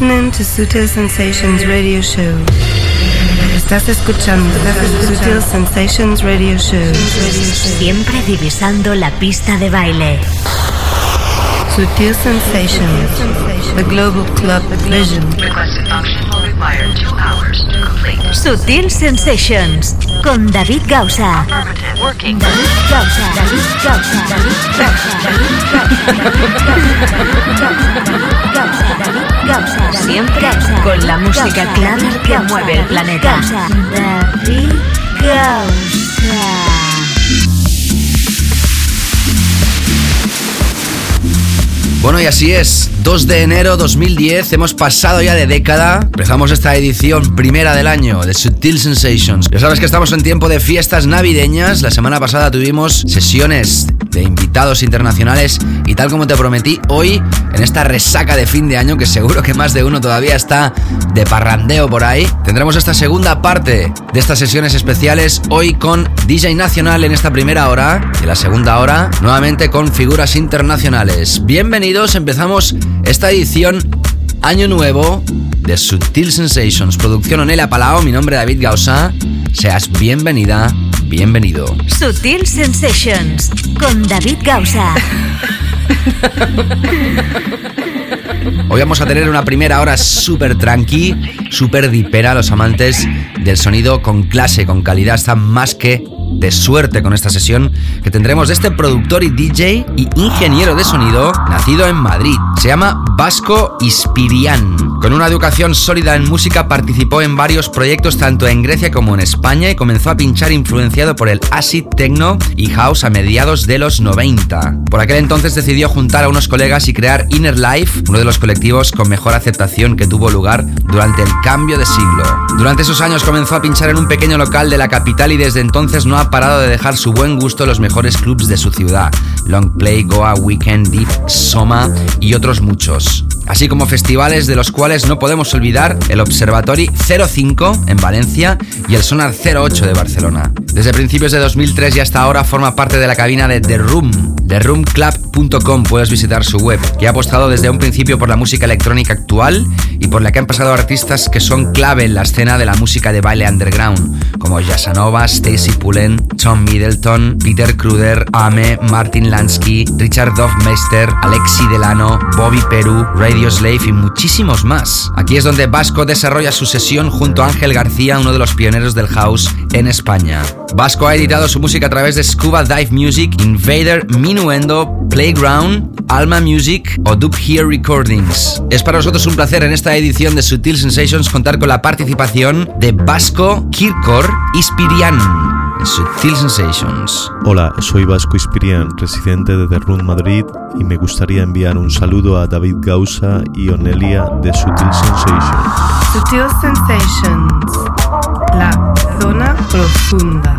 listening to Sutil Sensations Radio Show. Estás escuchando Sutil Sensations Radio Show. Siempre divisando la pista de baile. Sutil Sensations, the global club vision. Sutil Sensations con David Gausa. David Gausa. David Gausa. David Gausa. David Gausa. Siempre con la música clara que mueve el planeta. David Gausa. Bueno, y así es. 2 de enero 2010, hemos pasado ya de década. Empezamos esta edición primera del año de Sutil Sensations. Ya sabes que estamos en tiempo de fiestas navideñas. La semana pasada tuvimos sesiones de invitados internacionales y tal como te prometí, hoy en esta resaca de fin de año, que seguro que más de uno todavía está de parrandeo por ahí, tendremos esta segunda parte de estas sesiones especiales hoy con DJ Nacional en esta primera hora y la segunda hora nuevamente con figuras internacionales. Bienvenidos, empezamos esta edición Año Nuevo de Sutil Sensations, producción Onela Palao, mi nombre es David Gausa, seas bienvenida, bienvenido. Sutil Sensations con David Gausa. Hoy vamos a tener una primera hora súper tranqui, súper dipera. Los amantes del sonido con clase, con calidad, están más que de suerte con esta sesión que tendremos este productor y DJ y ingeniero de sonido nacido en Madrid. Se llama Vasco Ispirian. Con una educación sólida en música participó en varios proyectos tanto en Grecia como en España y comenzó a pinchar influenciado por el acid techno y house a mediados de los 90. Por aquel entonces decidió juntar a unos colegas y crear Inner Life, uno de los colectivos con mejor aceptación que tuvo lugar durante el cambio de siglo. Durante esos años comenzó a pinchar en un pequeño local de la capital y desde entonces no ha parado de dejar su buen gusto en los mejores clubs de su ciudad, Long Play, Goa, Weekend, Deep, Soma y otros muchos. Así como festivales de los cuales no podemos olvidar el Observatory 05 en Valencia y el Sonar 08 de Barcelona. Desde principios de 2003 y hasta ahora forma parte de la cabina de The Room, theroomclub.com puedes visitar su web, que ha apostado desde un principio por la música electrónica actual y por la que han pasado artistas que son clave en la escena de la música de baile underground, como Yasanova, Stacy Pullen, Tom Middleton, Peter Kruder, Ame, Martin Lansky, Richard Dovmeister, Alexi Delano, Bobby Peru, Radio Slave y muchísimos más. Aquí es donde Vasco desarrolla su sesión junto a Ángel García, uno de los pioneros del house en España. Vasco ha editado su música a través de Scuba Dive Music, Invader, Minuendo, Playground, Alma Music o Dub Here Recordings. Es para nosotros un placer en esta edición de Sutil Sensations contar con la participación de Vasco Kirkor Ispirian. Sutil Sensations. Hola, soy Vasco Ispirian, residente de The Room Madrid y me gustaría enviar un saludo a David Gausa y Onelia de Sutil Sensations. Sutil Sensations, la zona profunda.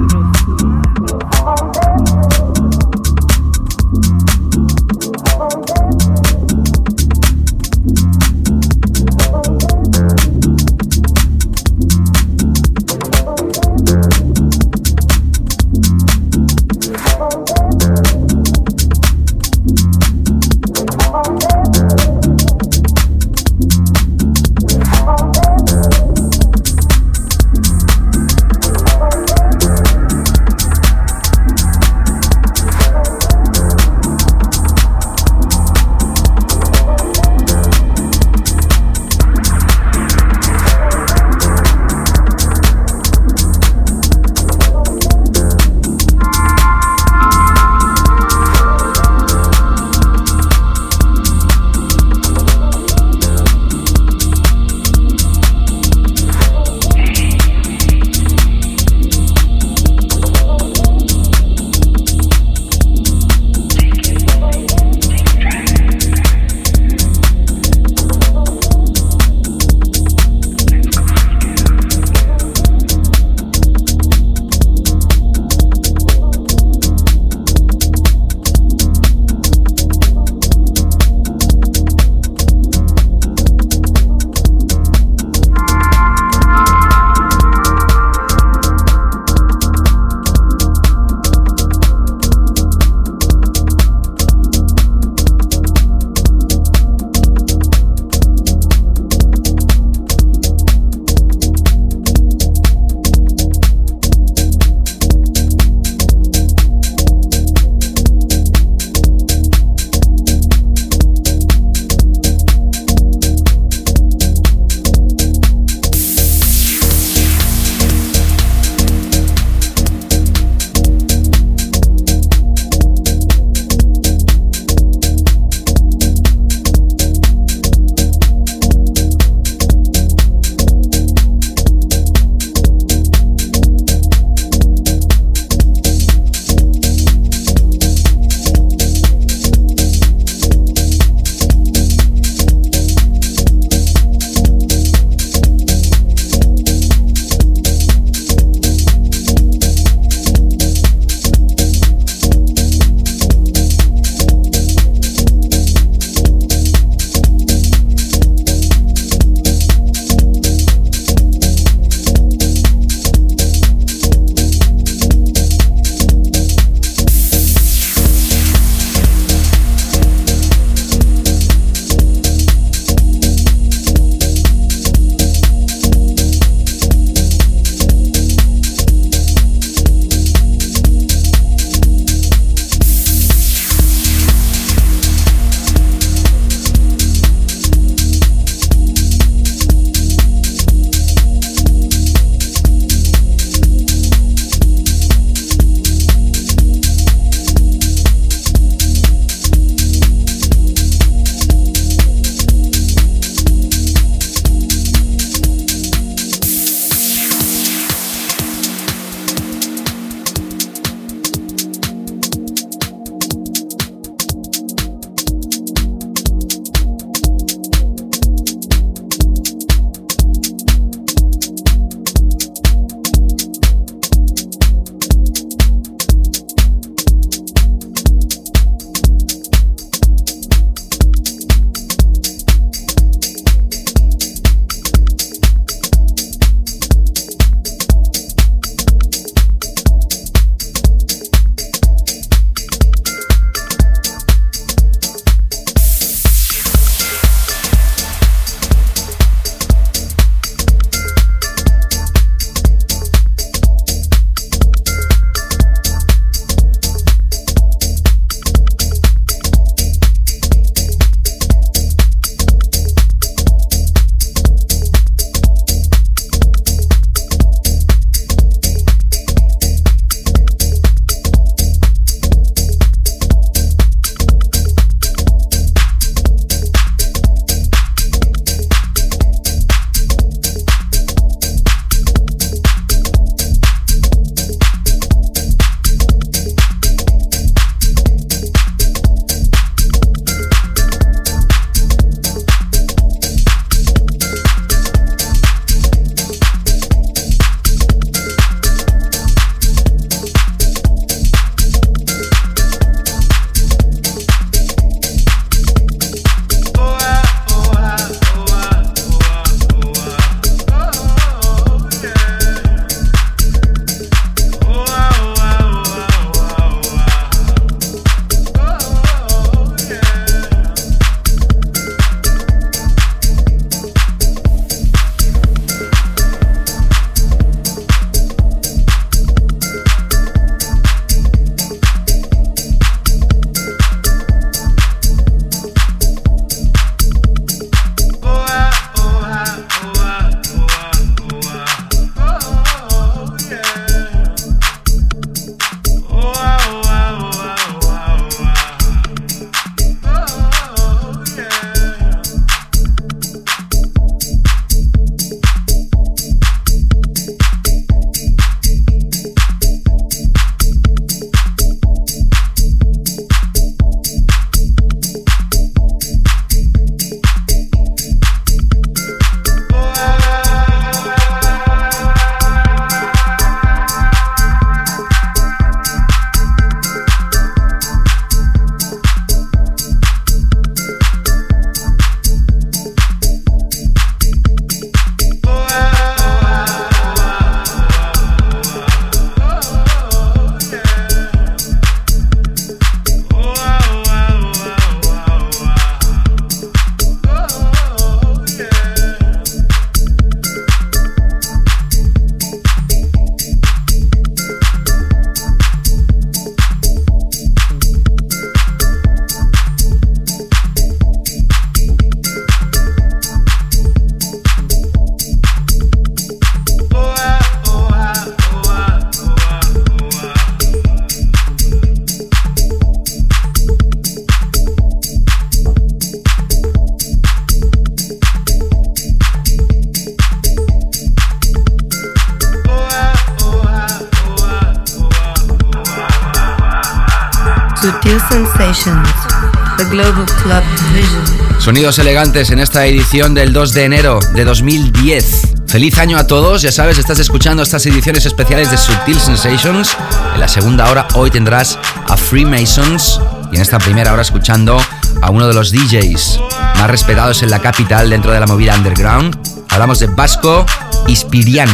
Sonidos elegantes en esta edición del 2 de enero de 2010. Feliz año a todos, ya sabes, estás escuchando estas ediciones especiales de Sutil Sensations. En la segunda hora hoy tendrás a Freemasons y en esta primera hora escuchando a uno de los DJs más respetados en la capital dentro de la movida underground. Hablamos de Vasco Ispirian,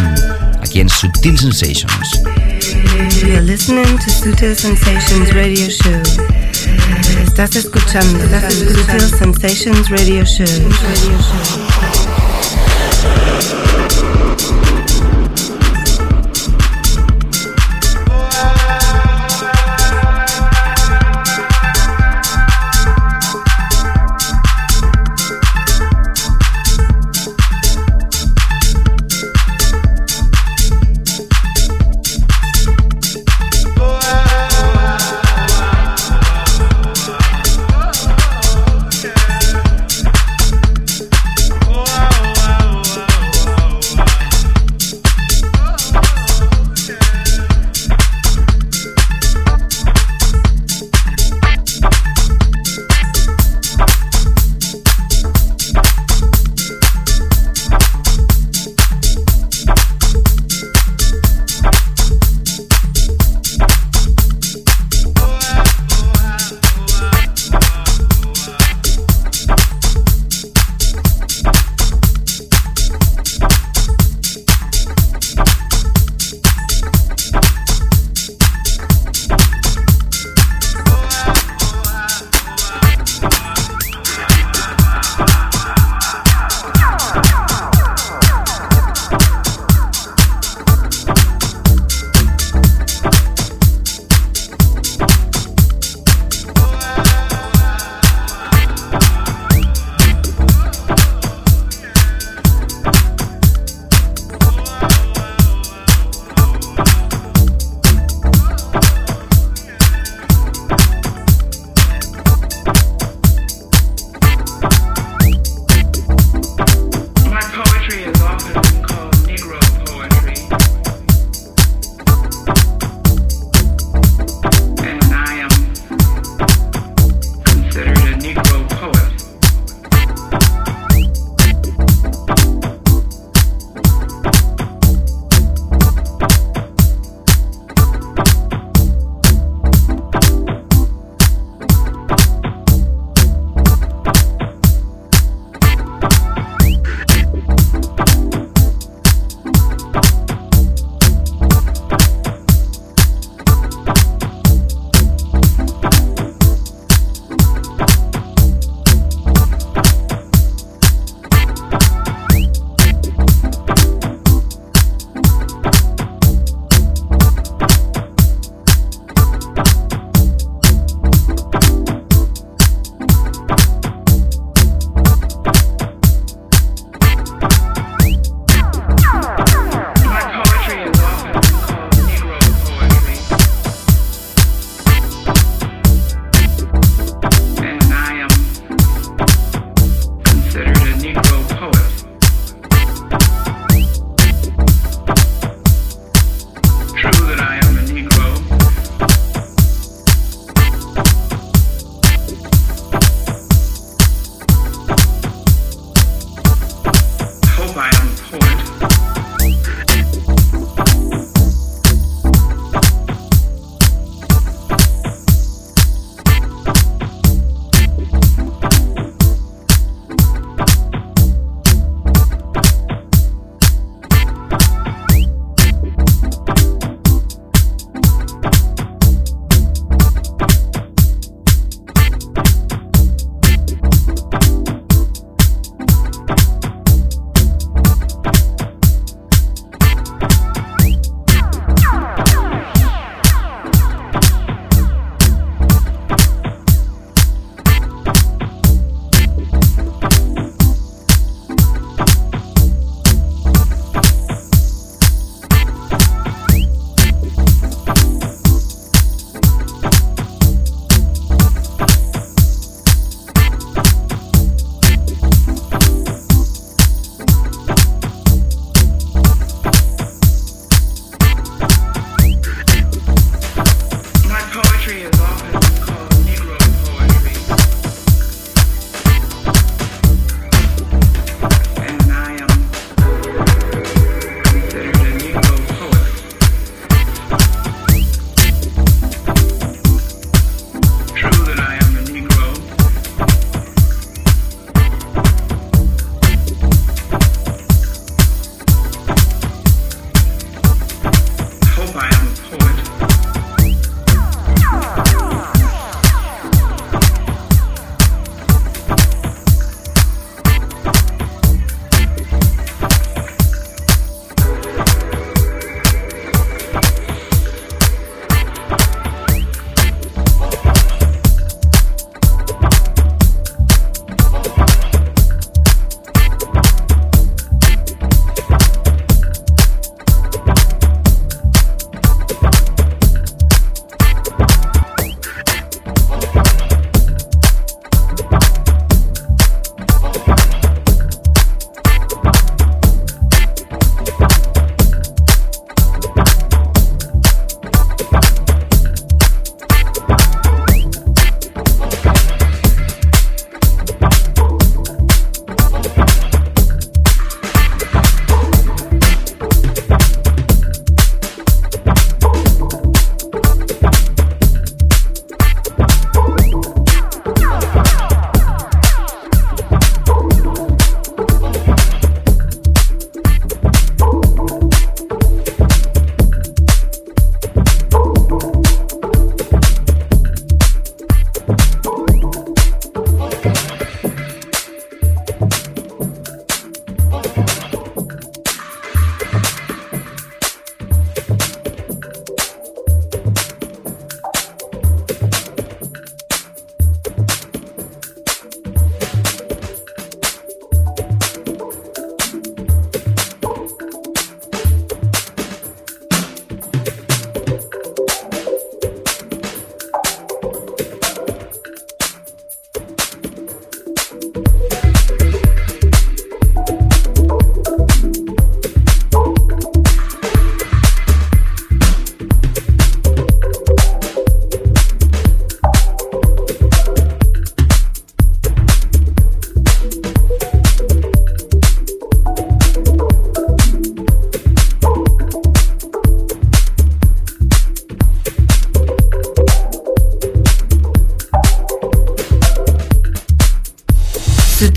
aquí en Sutil Sensations. You're listening to Sutil Sensations Radio Show. Estás escuchando Sutil Sensations Radio Show.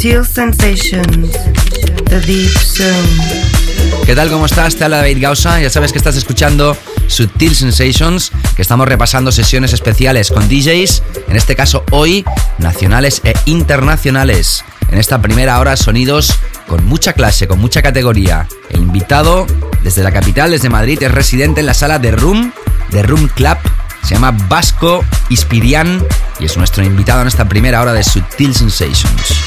Sensations, The Deep Zone. ¿Qué tal? ¿Cómo estás? Te habla David Gausa. Ya sabes que estás escuchando Sutil Sensations, que estamos repasando sesiones especiales con DJs, en este caso hoy, nacionales e internacionales. En esta primera hora, sonidos con mucha clase, con mucha categoría. El invitado, desde la capital, desde Madrid, es residente en la sala de Room, de Room Club. Se llama Vasco Ispirian y es nuestro invitado en esta primera hora de Sutil Sensations.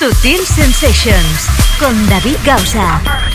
Sutil Sensations con David Gausa.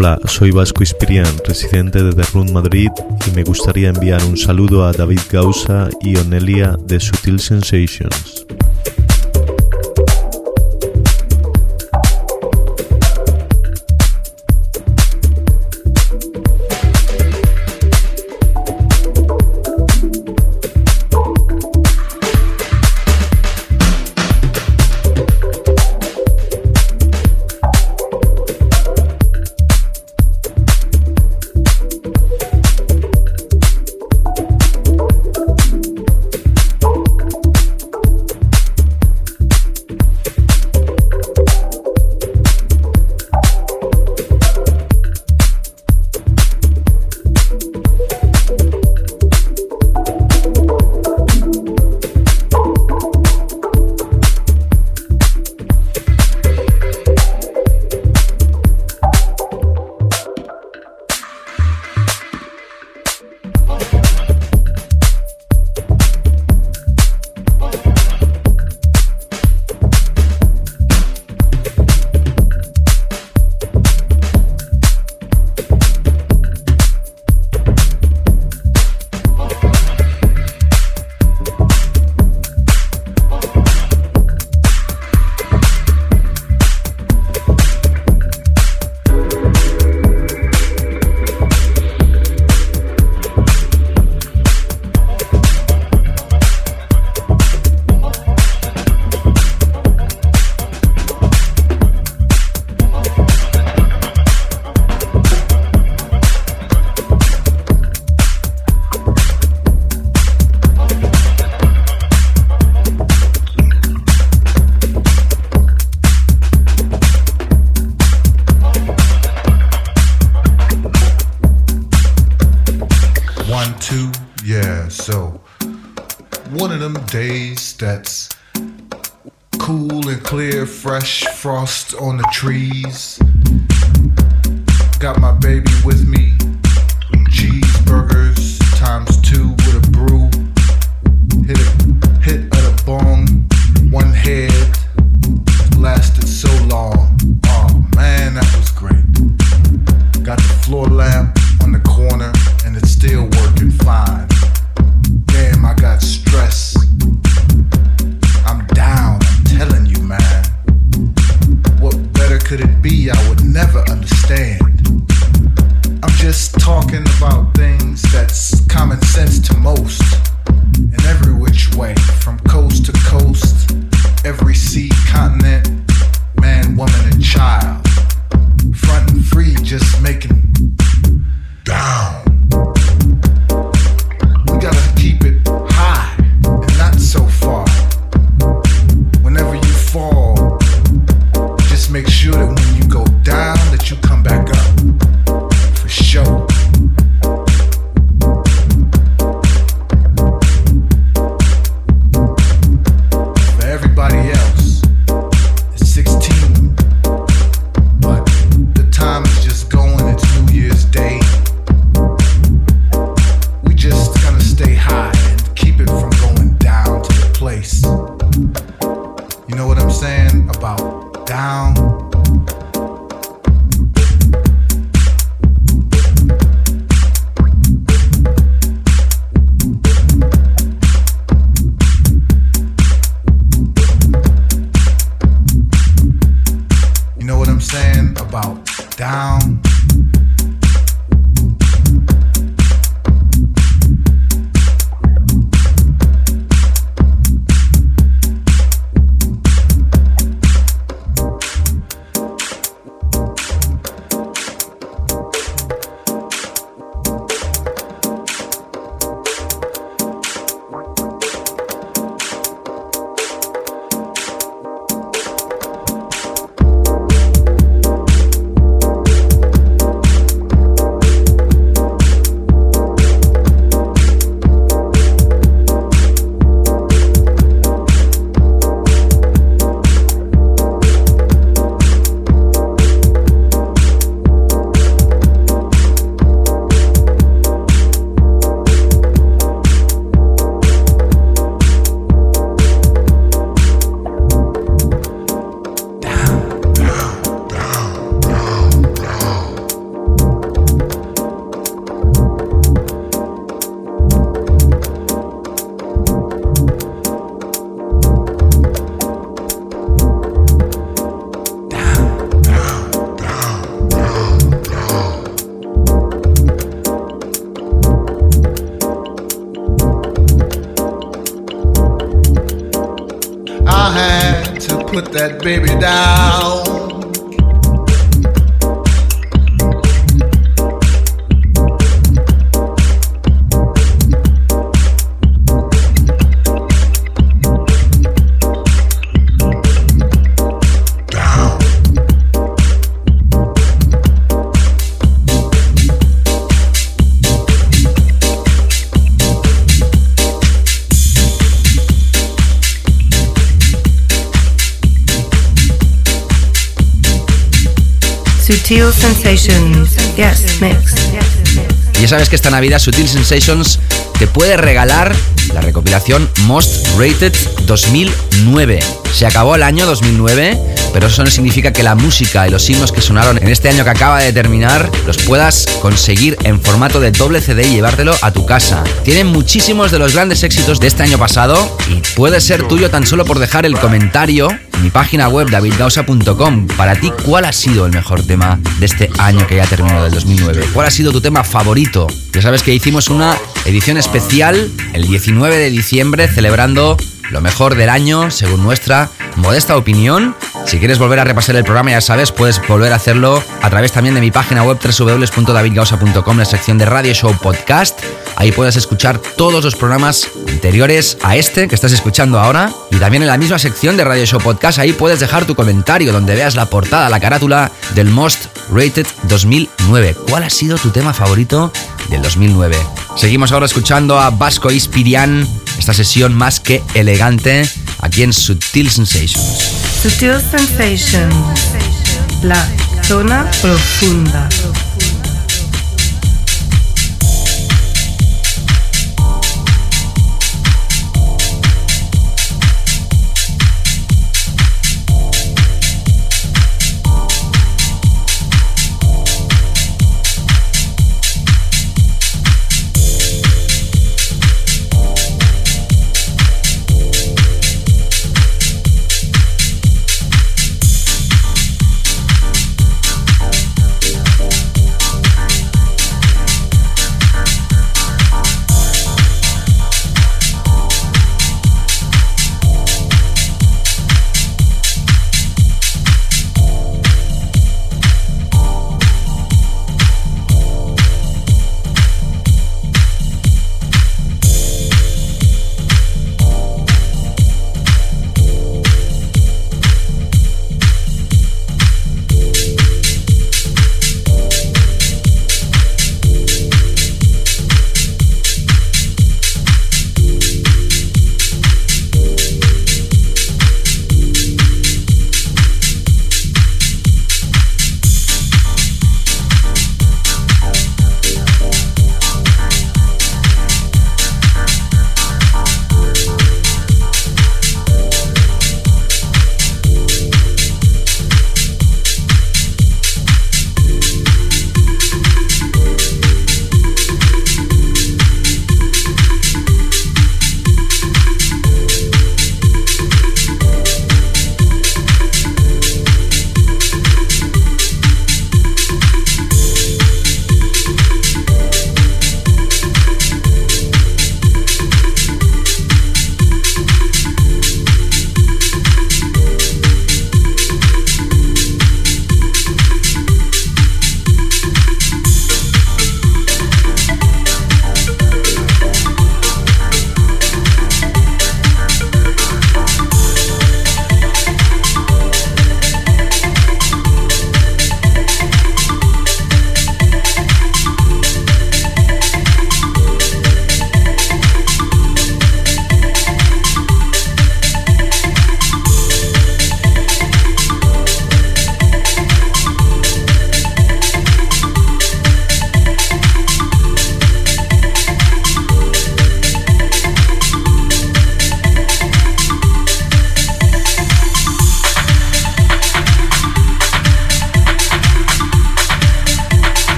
Hola, soy Vasco Ispirian, residente de The Room Madrid y me gustaría enviar un saludo a David Gausa y Onelia de Sutil Sensations. Sutil Sensations. Yes, mix. Y ya sabes que esta Navidad Sutil Sensations te puede regalar la recopilación Most Rated 2009. Se acabó el año 2009 pero eso no significa que la música y los himnos que sonaron en este año que acaba de terminar los puedas conseguir en formato de doble CD y llevártelo a tu casa. Tienen muchísimos de los grandes éxitos de este año pasado y puede ser tuyo tan solo por dejar el comentario en mi página web davidgausa.com. Para ti, ¿cuál ha sido el mejor tema de este año que ya terminó del 2009? ¿Cuál ha sido tu tema favorito? Ya sabes que hicimos una edición especial el 19 de diciembre celebrando lo mejor del año, según nuestra modesta opinión. Si quieres volver a repasar el programa, ya sabes, puedes volver a hacerlo a través también de mi página web www.davidgausa.com, la sección de Radio Show Podcast. Ahí puedes escuchar todos los programas anteriores a este que estás escuchando ahora. Y también en la misma sección de Radio Show Podcast, ahí puedes dejar tu comentario donde veas la portada, la carátula del Most Rated 2009. ¿Cuál ha sido tu tema favorito del 2009? Seguimos ahora escuchando a Vasco Ispirian esta sesión más que elegante aquí en Sutil Sensations. Sutil Sensations, la zona profunda.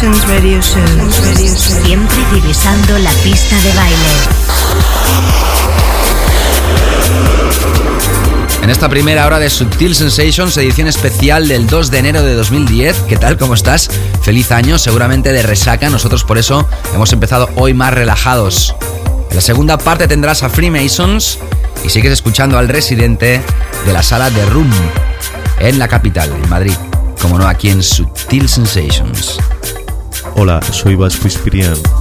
Sensations Radio Show. Siempre divisando la pista de baile. En esta primera hora de Subtil Sensations, edición especial del 2 de enero de 2010. ¿Qué tal? ¿Cómo estás? Feliz año, seguramente de resaca. Nosotros por eso hemos empezado hoy más relajados. En la segunda parte tendrás a Freemasons y sigues escuchando al residente de la sala de Room en la capital, en Madrid como no aquí en Sutil Sensations. Hola, soy Vasco Ispirian.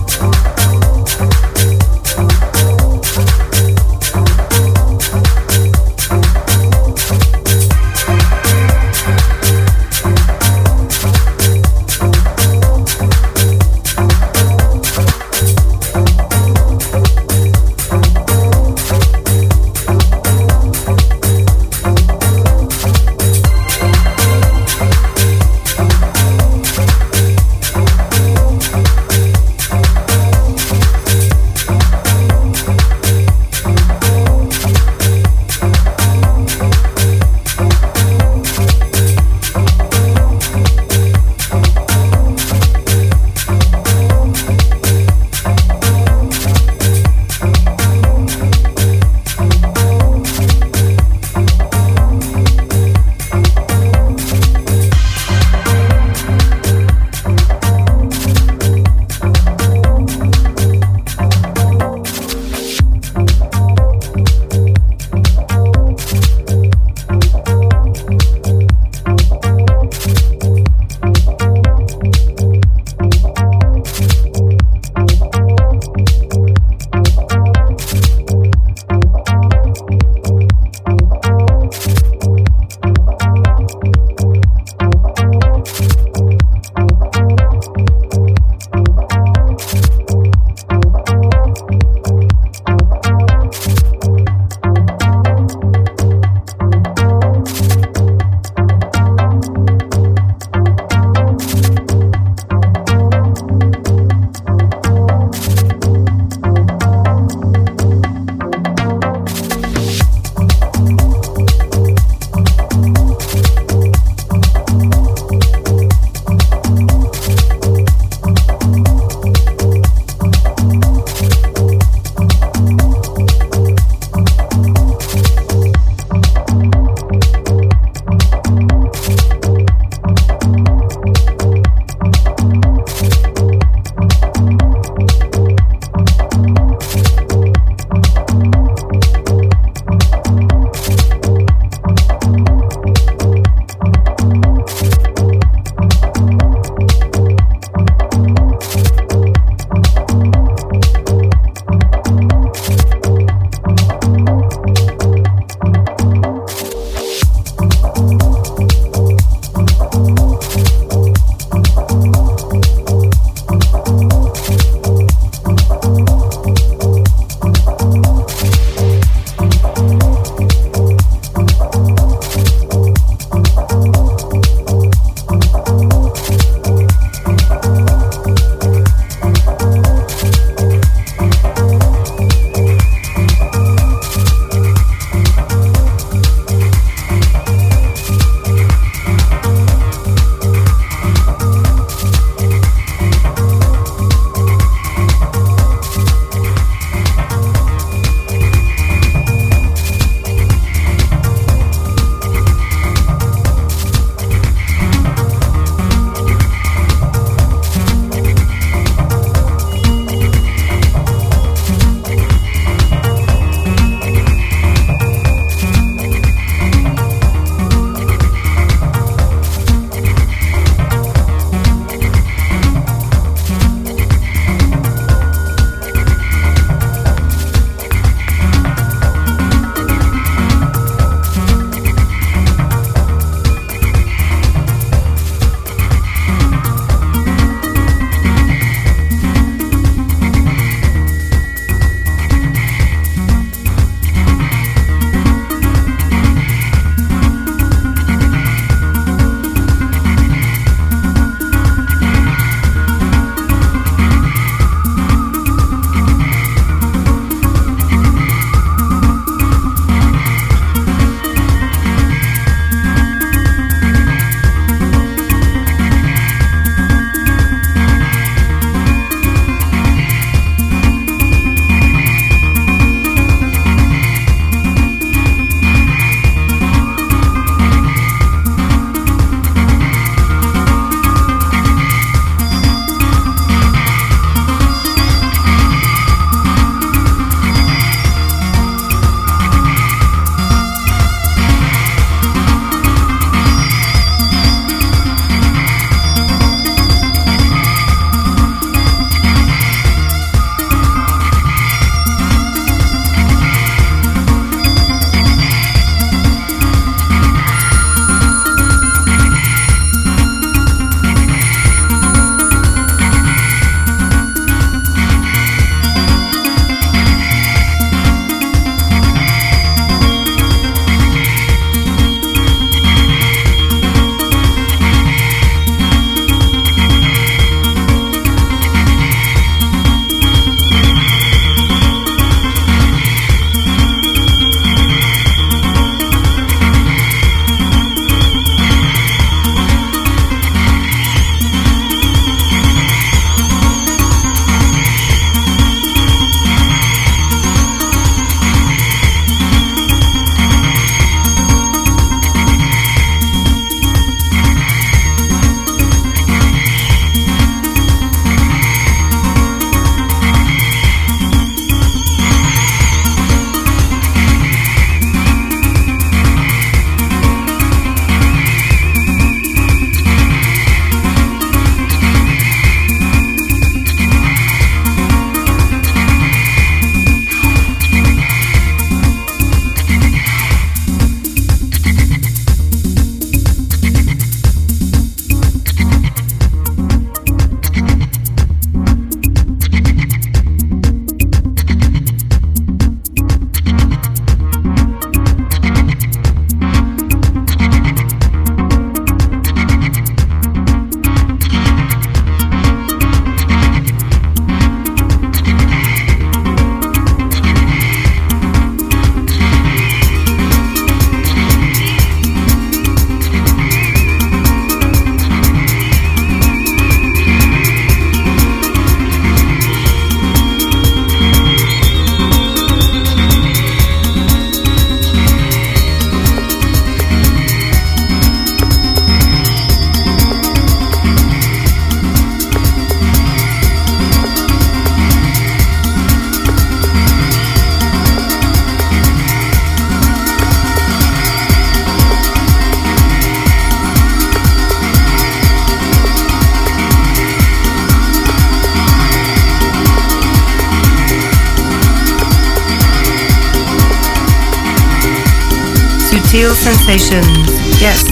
Sutil Sensations. Yes.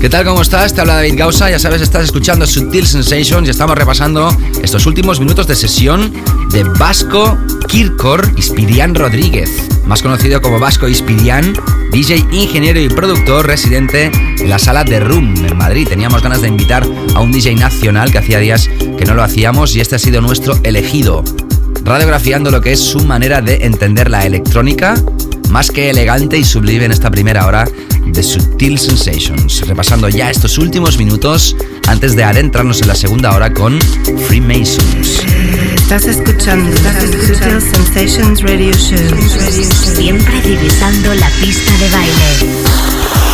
¿Qué tal? ¿Cómo estás? Te habla David Gausa. Ya sabes, estás escuchando Sutil Sensations y estamos repasando estos últimos minutos de sesión de Vasco Kirkor Ispirian Rodríguez, más conocido como Vasco Ispirian, DJ, ingeniero y productor residente en la sala de Room en Madrid. Teníamos ganas de invitar a un DJ nacional que hacía días que no lo hacíamos y este ha sido nuestro elegido, radiografiando lo que es su manera de entender la electrónica, más que elegante y sublime en esta primera hora de Subtil Sensations, repasando ya estos últimos minutos antes de adentrarnos en la segunda hora con Freemasons. Estás escuchando, Sutil Sensations Radio Show. Siempre divisando la pista de baile.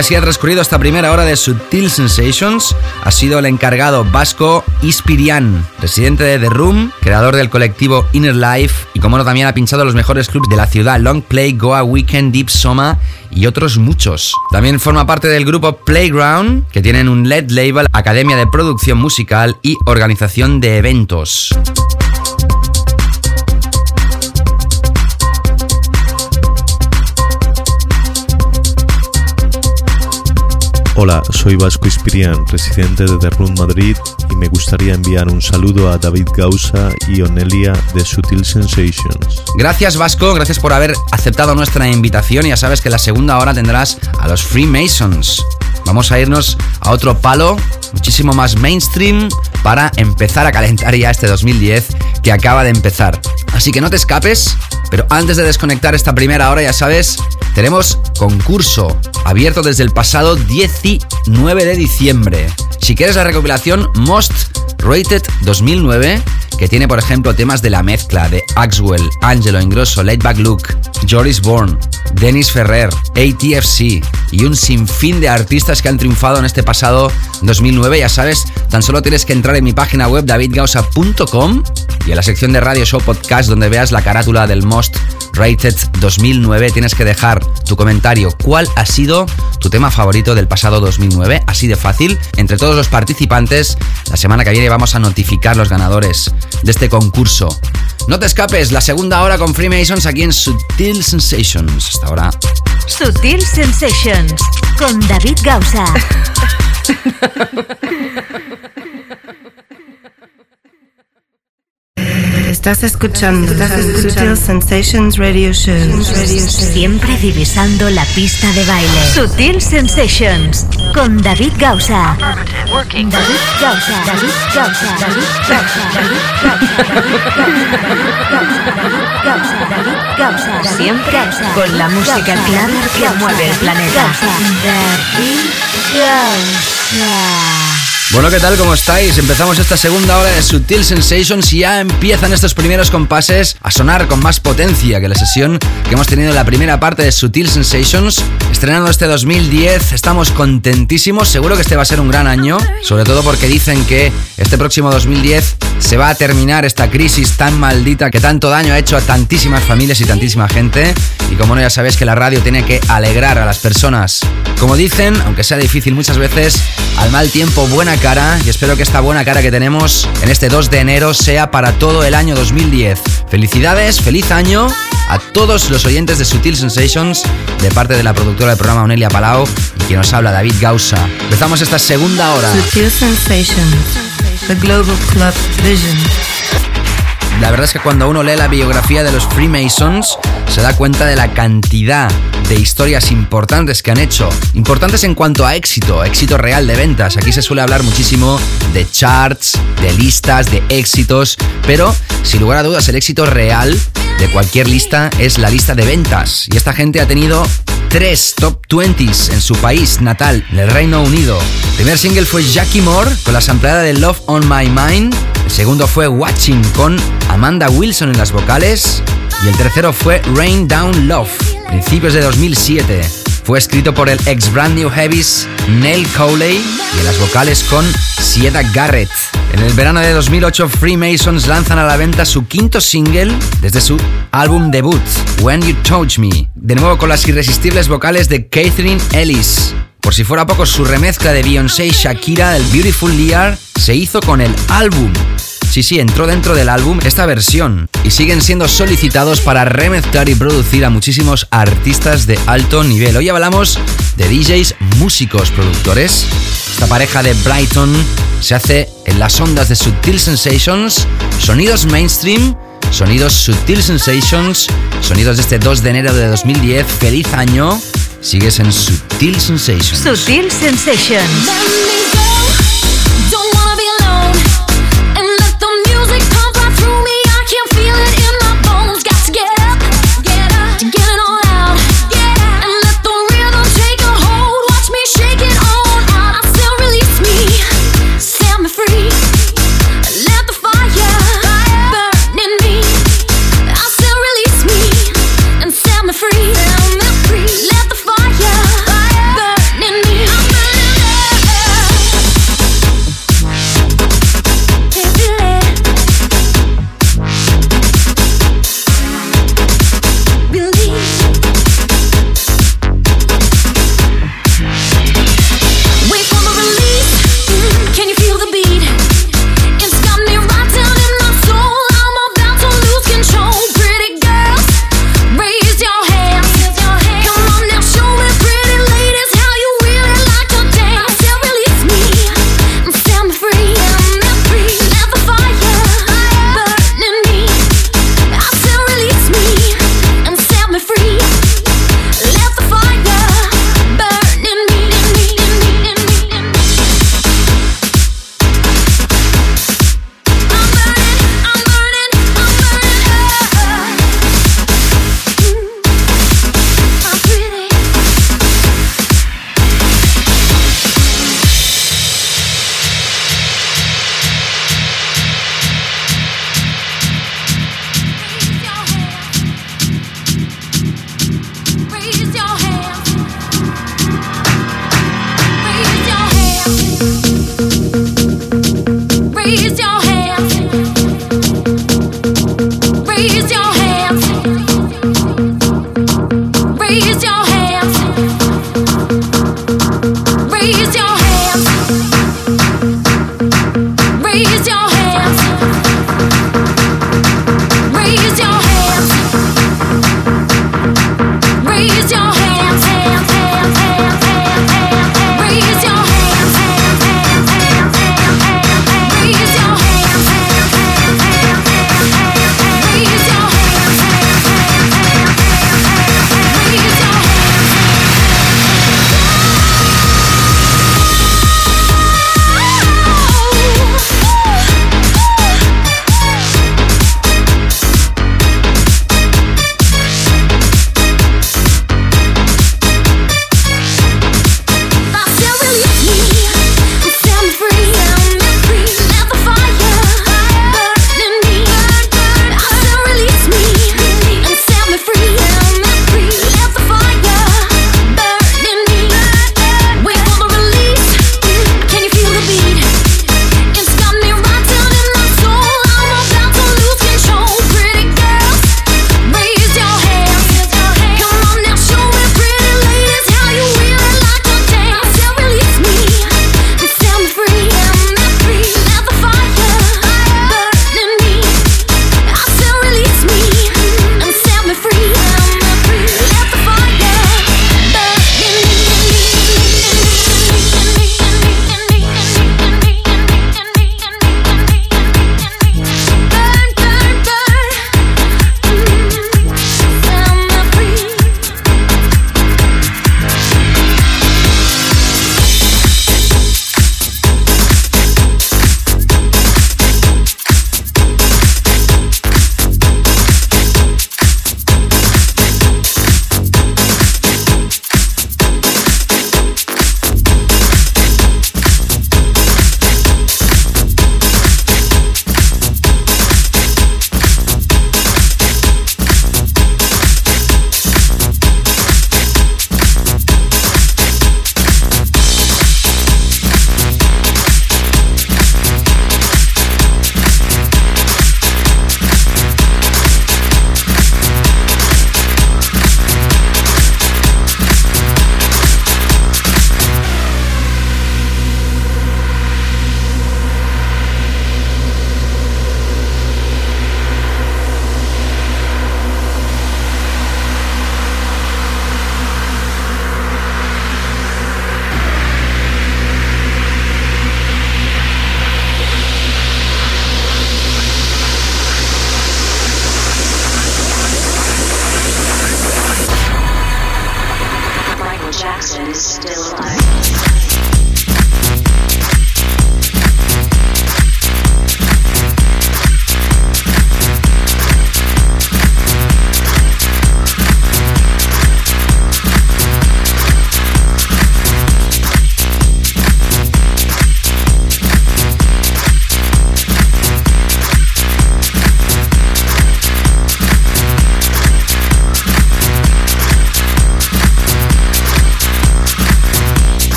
Así ha transcurrido esta primera hora de Sutil Sensations. Ha sido el encargado vasco Ispirian, residente de The Room, creador del colectivo Inner Life y como no también ha pinchado los mejores clubs de la ciudad, Long Play, Goa Weekend, Deep Soma y otros muchos. También forma parte del grupo Playground, que tienen un LED label, academia de producción musical y organización de eventos. Hola, soy Vasco Ispirian, residente de Room Madrid y me gustaría enviar un saludo a David Gausa y Onelia de Sutil Sensations. Gracias Vasco, gracias por haber aceptado nuestra invitación. Ya sabes que la segunda hora tendrás a los Freemasons. Vamos a irnos a otro palo, muchísimo más mainstream, para empezar a calentar ya este 2010 que acaba de empezar. Así que no te escapes, pero antes de desconectar esta primera hora, ya sabes, tenemos concurso abierto desde el pasado 19 de diciembre. Si quieres la recopilación Most Rated 2009, que tiene por ejemplo temas de la mezcla de Axwell, Angelo Ingrosso, Back Luke, Joris Bourne, Dennis Ferrer, ATFC y un sinfín de artistas que han triunfado en este pasado 2009. Ya sabes, tan solo tienes que entrar en mi página web davidgausa.com y en la sección de Radio Show Podcast donde veas la carátula del Most Rated 2009 tienes que dejar tu comentario. ¿Cuál ha sido tu tema favorito del pasado 2009? Así de fácil. Entre todos los participantes, la semana que viene vamos a notificar los ganadores de este concurso. No te escapes, la segunda hora con Freemasons aquí en Sutil Sensations. Hasta ahora. Sutil Sensations con David Gausa. Estás escuchando, Sutil Sensations Radio Show. Siempre divisando la pista de baile. Sutil Sensations con David Gausa. David Gausa. David Gausa. David Gausa. David Gausa. David Gausa. Siempre con la música clara que mueve el planeta. David Gausa. Bueno, ¿qué tal? ¿Cómo estáis? Empezamos esta segunda hora de Sutil Sensations y ya empiezan estos primeros compases a sonar con más potencia que la sesión que hemos tenido en la primera parte de Sutil Sensations. Estrenando este 2010, estamos contentísimos, seguro que este va a ser un gran año, sobre todo porque dicen que este próximo 2010 se va a terminar esta crisis tan maldita que tanto daño ha hecho a tantísimas familias y tantísima gente. Y como no, ya sabéis que la radio tiene que alegrar a las personas. Como dicen, aunque sea difícil muchas veces, al mal tiempo buena cara y espero que esta buena cara que tenemos en este 2 de enero sea para todo el año 2010. Felicidades, feliz año a todos los oyentes de Sutil Sensations de parte de la productora del programa Onelia Palau y quien nos habla David Gausa. Empezamos esta segunda hora. Sutil Sensations, the Global Club Vision. La verdad es que cuando uno lee la biografía de los Freemasons se da cuenta de la cantidad de historias importantes que han hecho. Importantes en cuanto a éxito, éxito real de ventas. Aquí se suele hablar muchísimo de charts, de listas, de éxitos, pero sin lugar a dudas el éxito real de cualquier lista es la lista de ventas. Y esta gente ha tenido tres top 20s en su país natal, en el Reino Unido. El primer single fue Jackie Moore con la sampleada de Love on My Mind. El segundo fue Watching con Amanda Wilson en las vocales. Y el tercero fue Rain Down Love, principios de 2007. Fue escrito por el ex Brand New Heavies Neil Cowley y en las vocales con Sieda Garrett. En el verano de 2008, Freemasons lanzan a la venta su quinto single desde su álbum debut, When You Touch Me, de nuevo con las irresistibles vocales de Catherine Ellis. Por si fuera poco, su remezcla de Beyoncé y Shakira del Beautiful Liar se hizo con el álbum. Sí, sí, entró dentro del álbum esta versión y siguen siendo solicitados para remezclar y producir a muchísimos artistas de alto nivel. Hoy hablamos de DJs, músicos, productores. Esta pareja de Brighton se hace en las ondas de Sutil Sensations, sonidos mainstream, sonidos Sutil Sensations, sonidos de este 2 de enero de 2010. Feliz año. Sigues en Sutil Sensations. Sutil Sensations.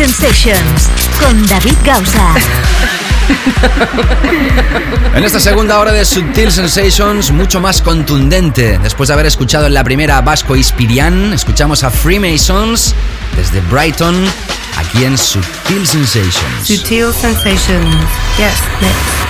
Sensations con David Gausa. En esta segunda hora de Subtil Sensations, mucho más contundente. Después de haber escuchado en la primera Vasco Ispirian, escuchamos a Freemasons desde Brighton, aquí en Subtil Sensations. Sutil Sensations. Yes, next.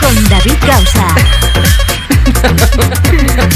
Con David Gausa.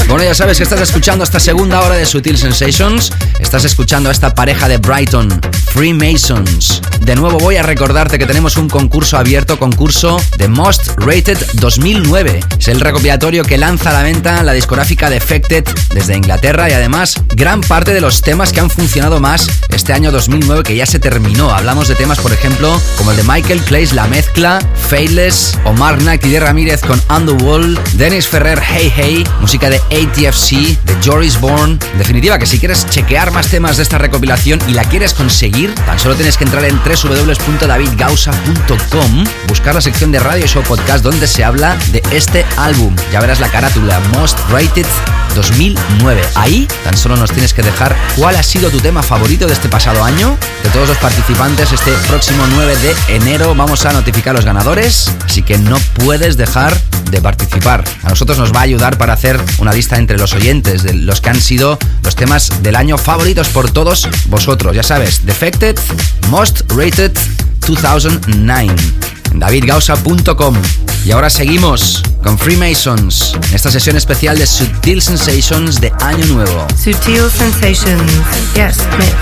Bueno, ya sabes que estás escuchando esta segunda hora de Sutil Sensations. Estás escuchando a esta pareja de Brighton, Freemasons. De nuevo voy a recordarte que tenemos un concurso abierto, concurso de Most Rated 2009. Es el recopilatorio que lanza a la venta la discográfica Defected desde Inglaterra y además gran parte de los temas que han funcionado más este año 2009 que ya se terminó. Hablamos de temas, por ejemplo, como el de Michael Clays La Mezcla, Faithless, Omar Knight y de Ramírez con Underwall, Dennis Ferrer Hey Hey, música de ATFC, de Joris Bourne. En definitiva, que si quieres chequear más temas de esta recopilación y la quieres conseguir, tan solo tienes que entrar en www.davidgausa.com, buscar la sección de Radio Show Podcast donde se habla de este álbum. Ya verás la carátula Most Rated 2009. Ahí tan solo nos tienes que dejar cuál ha sido tu tema favorito de este pasado año. De todos los participantes, este próximo 9 de enero vamos a notificar a los ganadores, así que no puedes dejar de participar. A nosotros nos va a ayudar para hacer una lista entre los oyentes de los que han sido los temas del año favoritos por todos vosotros. Ya sabes, Most Rated 2009 davidgausa.com. Y ahora seguimos con Freemasons en esta sesión especial de Sutil Sensations de Año Nuevo. Sutil Sensations, yes, unless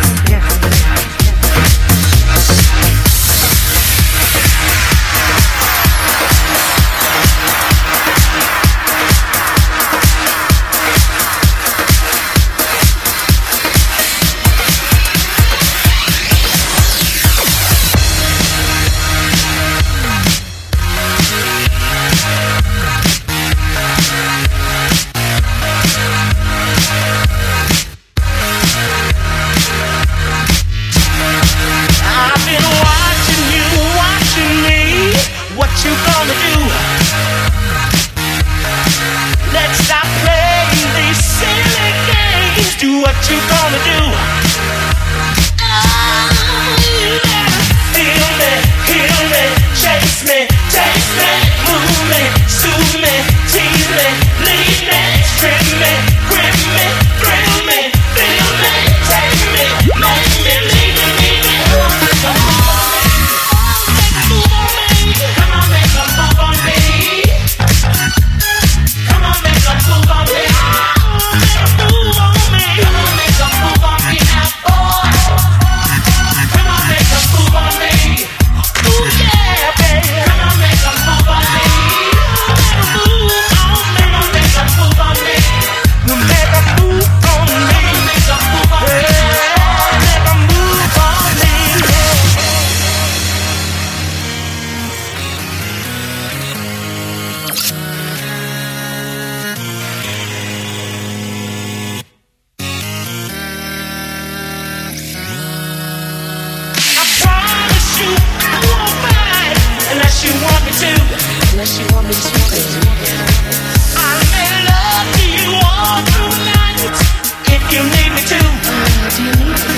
you to. Do? If you need me to. Uh, do you need me?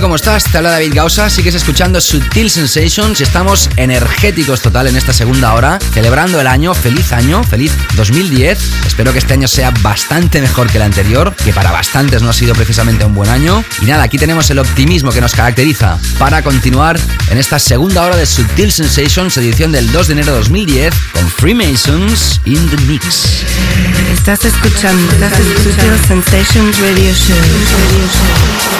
¿Cómo estás? Te habla David Gausa, sigues escuchando Sutil Sensations y estamos energéticos total en esta segunda hora, celebrando el año, feliz año, feliz 2010. Espero que este año sea bastante mejor que el anterior, que para bastantes no ha sido precisamente un buen año. Y nada, aquí tenemos el optimismo que nos caracteriza para continuar en esta segunda hora de Sutil Sensations, edición del 2 de enero de 2010, con Freemasons in the Mix. Estás escuchando Sutil Sensations Radio Show. Radio Show.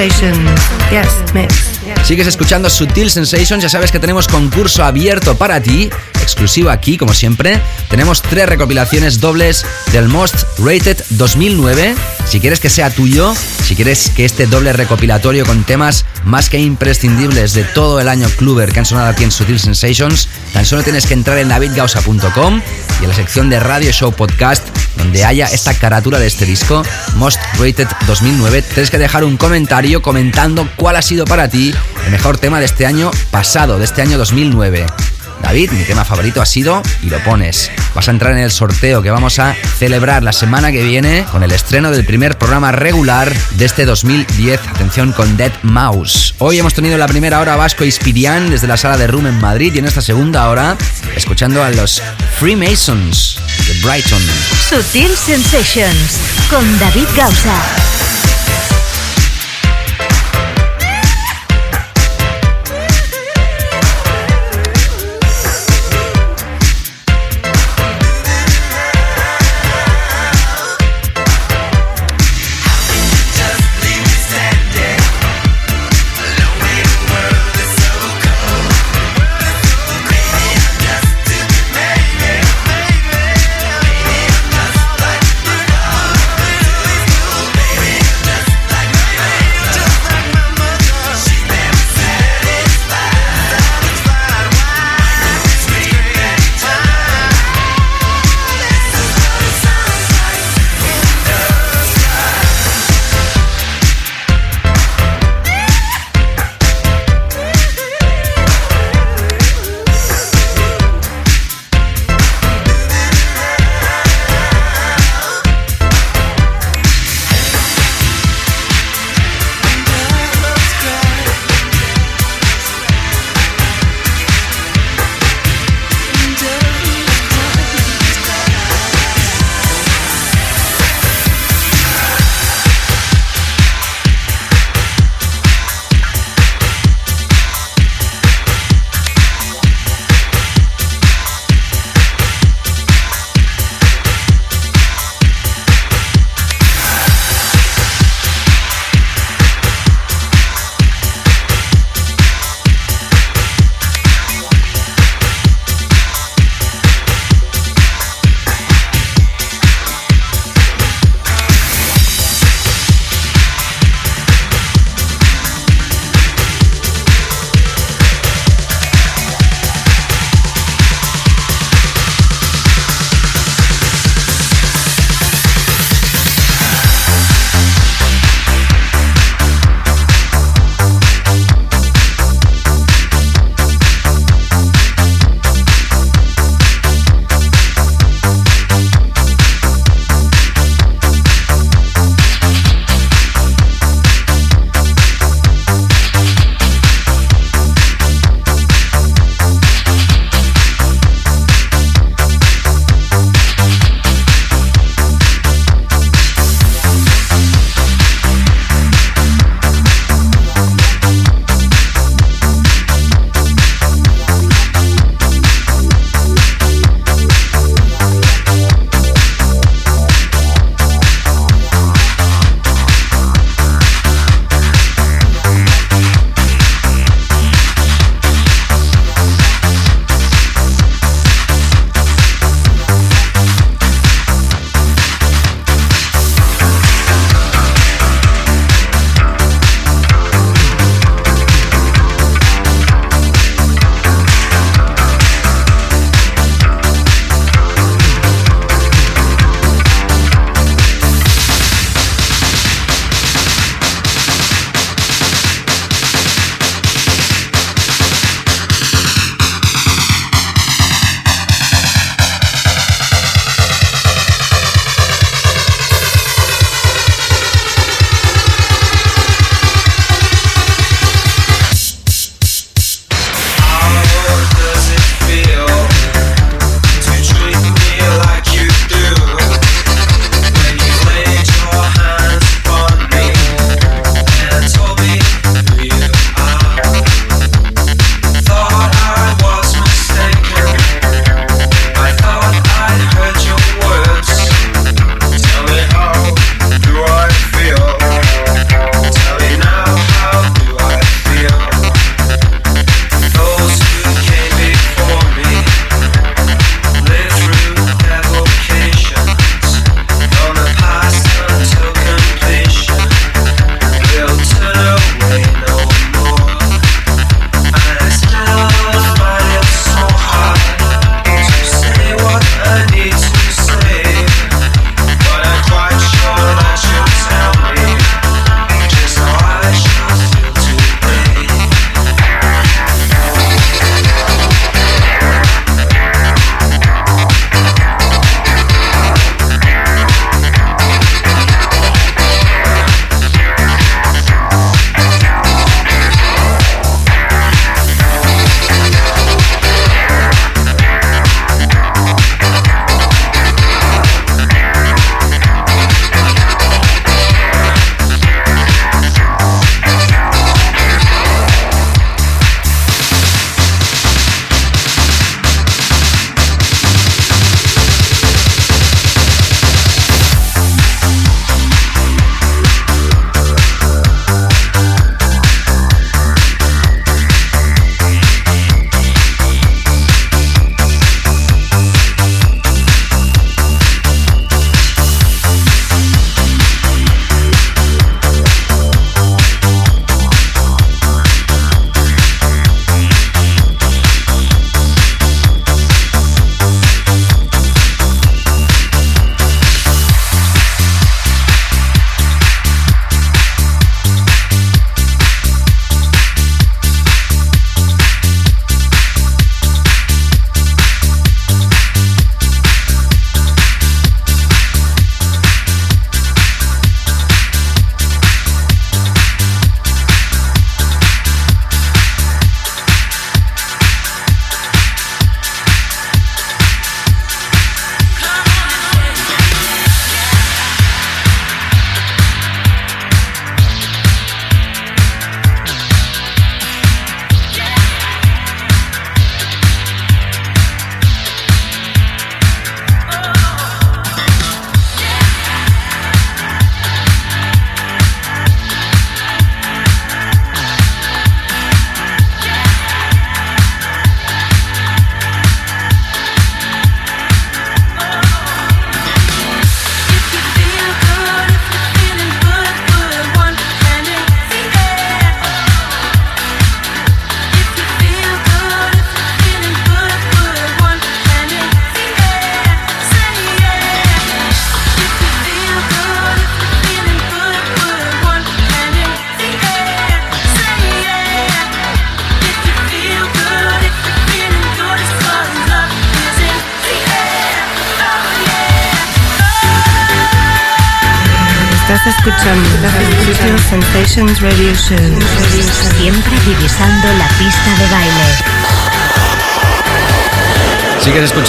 Sensations. Yes. Sigues escuchando Sutil Sensations, ya sabes que tenemos concurso abierto para ti, exclusivo aquí como siempre. Tenemos tres recopilaciones dobles del Most Rated 2009. Si quieres que sea tuyo, si quieres que este doble recopilatorio con temas más que imprescindibles de todo el año Kluber que han sonado aquí en Sutil Sensations, tan solo tienes que entrar en davidgausa.com y en la sección de Radio Show Podcast, donde haya esta carátula de este disco, Most Rated 2009, tienes que dejar un comentario comentando cuál ha sido para ti el mejor tema de este año pasado, de este año 2009. David, mi tema favorito ha sido y lo pones. Vas a entrar en el sorteo que vamos a celebrar la semana que viene con el estreno del primer programa regular de este 2010. Atención con Dead Mouse. Hoy hemos tenido en la primera hora Vasco Ispirian desde la sala de Room en Madrid y en esta segunda hora escuchando a los Freemasons de Brighton. Sutil Sensations con David Gausa.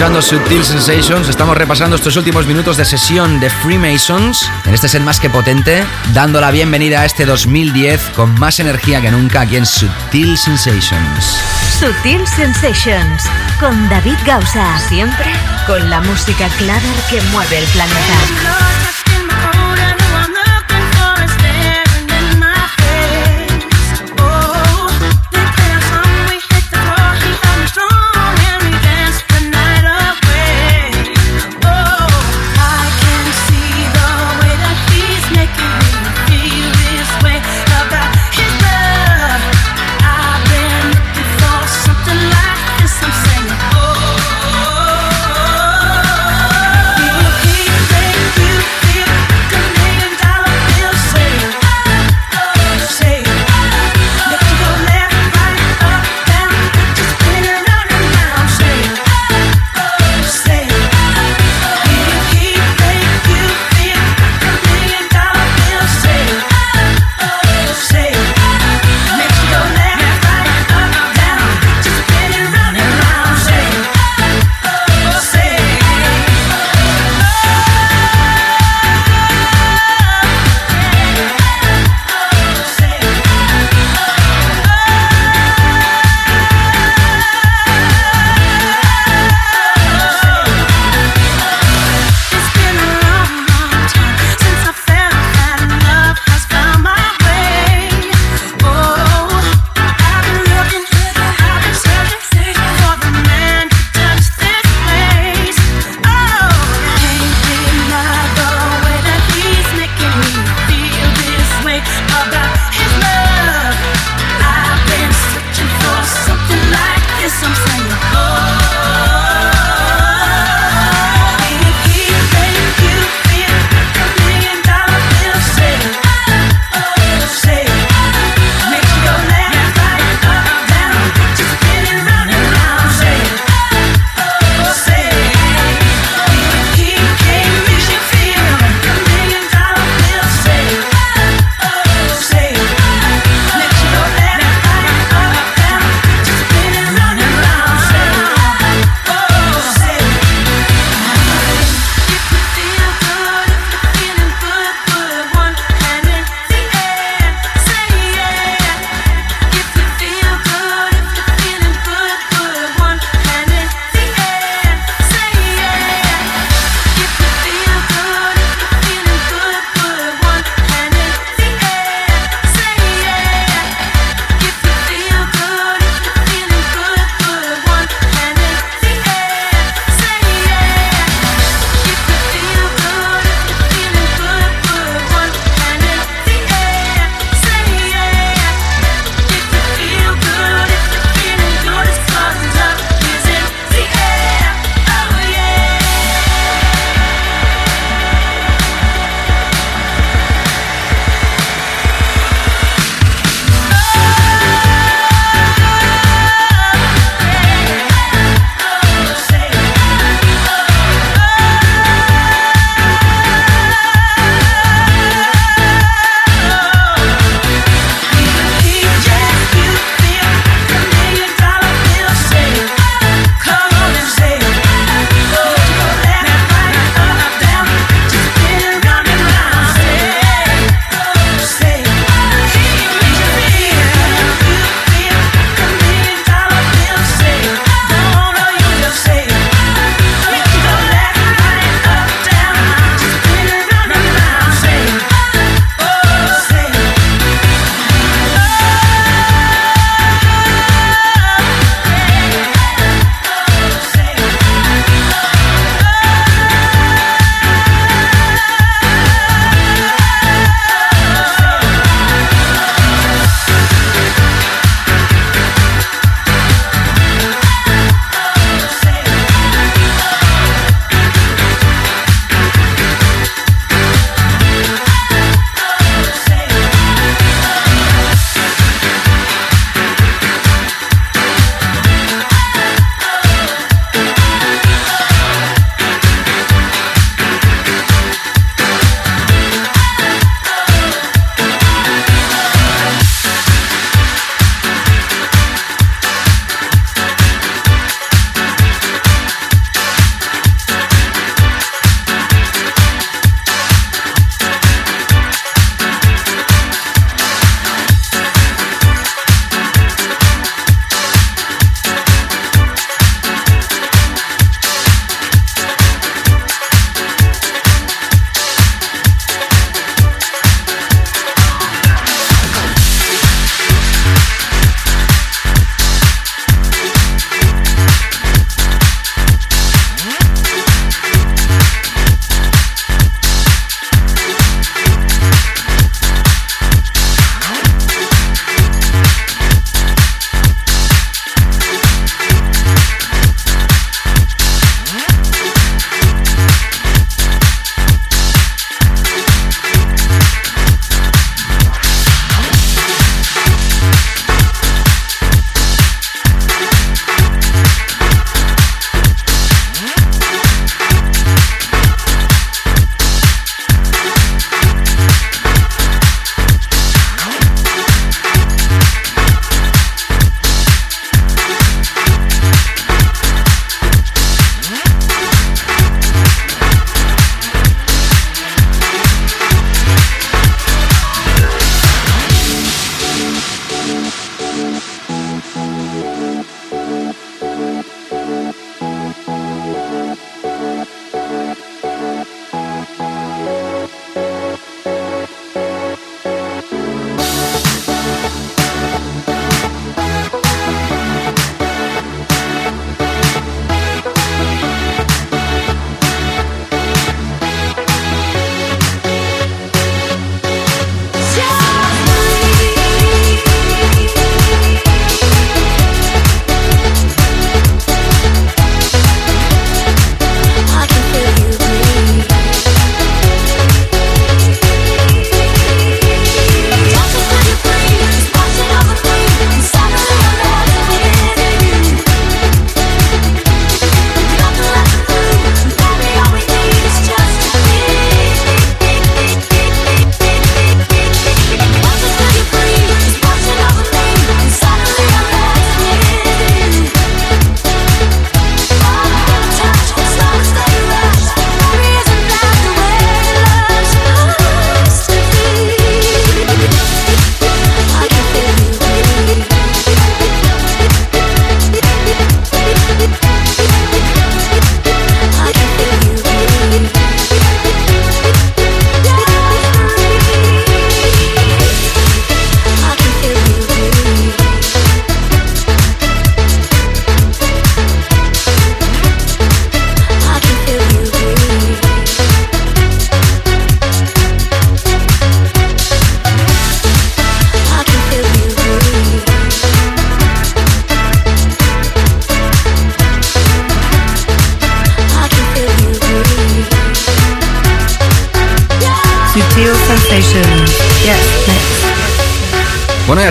Escuchando Sutil Sensations. Estamos repasando estos últimos minutos de sesión de Freemasons en este set más que potente, dando la bienvenida a este 2010 con más energía que nunca aquí en Sutil Sensations. Sutil Sensations con David Gausa. Siempre con la música clara que mueve el planeta.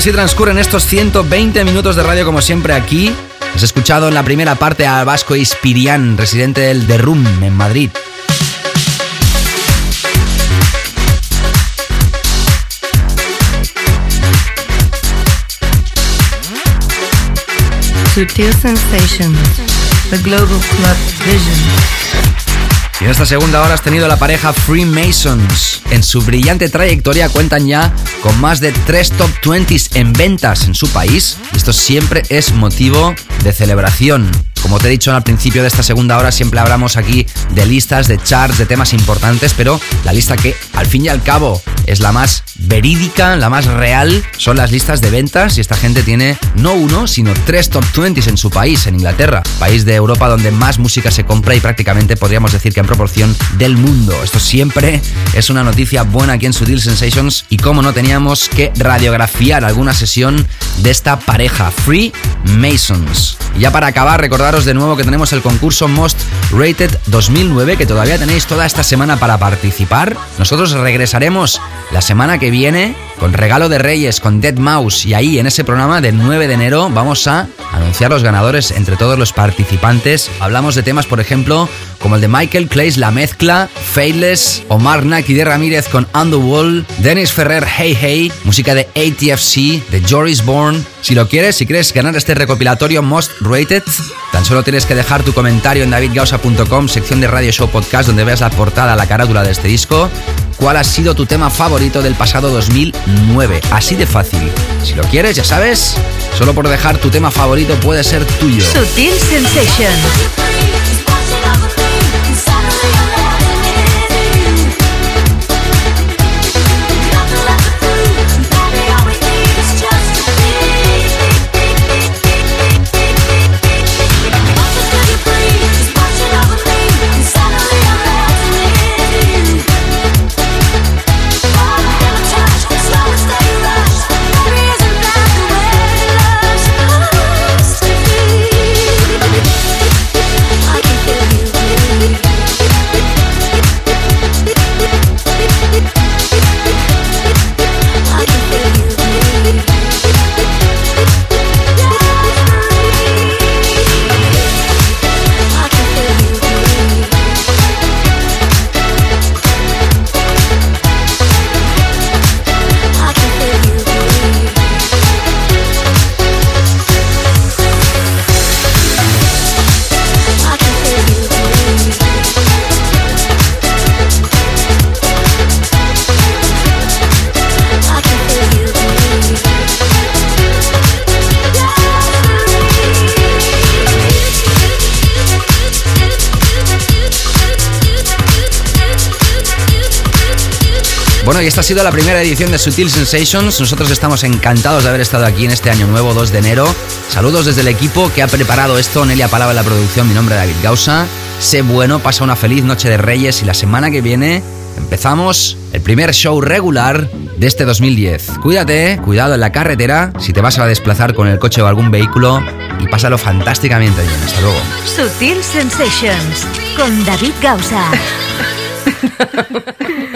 Así transcurren estos 120 minutos de radio como siempre aquí. Has escuchado en la primera parte a Vasco Ispirián, residente del The Room en Madrid. Sutil Sensations. The Global Club Vision. Y en esta segunda hora has tenido la pareja Freemasons. En su brillante trayectoria cuentan ya con más de 3 top 20s en ventas en su país. Esto siempre es motivo de celebración. Como te he dicho al principio de esta segunda hora, siempre hablamos aquí de listas, de charts, de temas importantes, pero la lista que al fin y al cabo es la más verídica, la más real, son las listas de ventas y esta gente tiene no uno, sino tres top 20s en su país, en Inglaterra, país de Europa donde más música se compra y prácticamente podríamos decir que en proporción del mundo. Esto siempre es una noticia buena aquí en Sutil Sensations y como no teníamos que radiografiar alguna sesión de esta pareja, Free Masons. Y ya para acabar, de nuevo que tenemos el concurso Most Rated 2009, que todavía tenéis toda esta semana para participar. Nosotros regresaremos la semana que viene con regalo de Reyes, con Dead Mouse, y ahí en ese programa del 9 de enero vamos a anunciar los ganadores entre todos los participantes. Hablamos de temas, por ejemplo, como el de Michael Clays, La Mezcla, Faithless, Omar Naki de Ramírez con Wall, Dennis Ferrer, Hey Hey, música de ATFC, de Joris Bourne. Si lo quieres, si quieres ganar este recopilatorio Most Rated, tan solo tienes que dejar tu comentario en davidgausa.com, sección de Radio Show Podcast, donde veas la portada, la carátula de este disco. ¿Cuál ha sido tu tema favorito del pasado 2009? Así de fácil. Si lo quieres, ya sabes, solo por dejar tu tema favorito puede ser tuyo. Sutil Sensations. Bueno, y esta ha sido la primera edición de Sutil Sensations. Nosotros estamos encantados de haber estado aquí en este año nuevo, 2 de enero. Saludos desde el equipo que ha preparado esto. Nelia Palaba en la producción, mi nombre es David Gausa. Sé bueno, pasa una feliz noche de Reyes y la semana que viene empezamos el primer show regular de este 2010. Cuídate, cuidado en la carretera, si te vas a desplazar con el coche o algún vehículo y pásalo fantásticamente bien. Hasta luego. Sutil Sensations con David Gausa.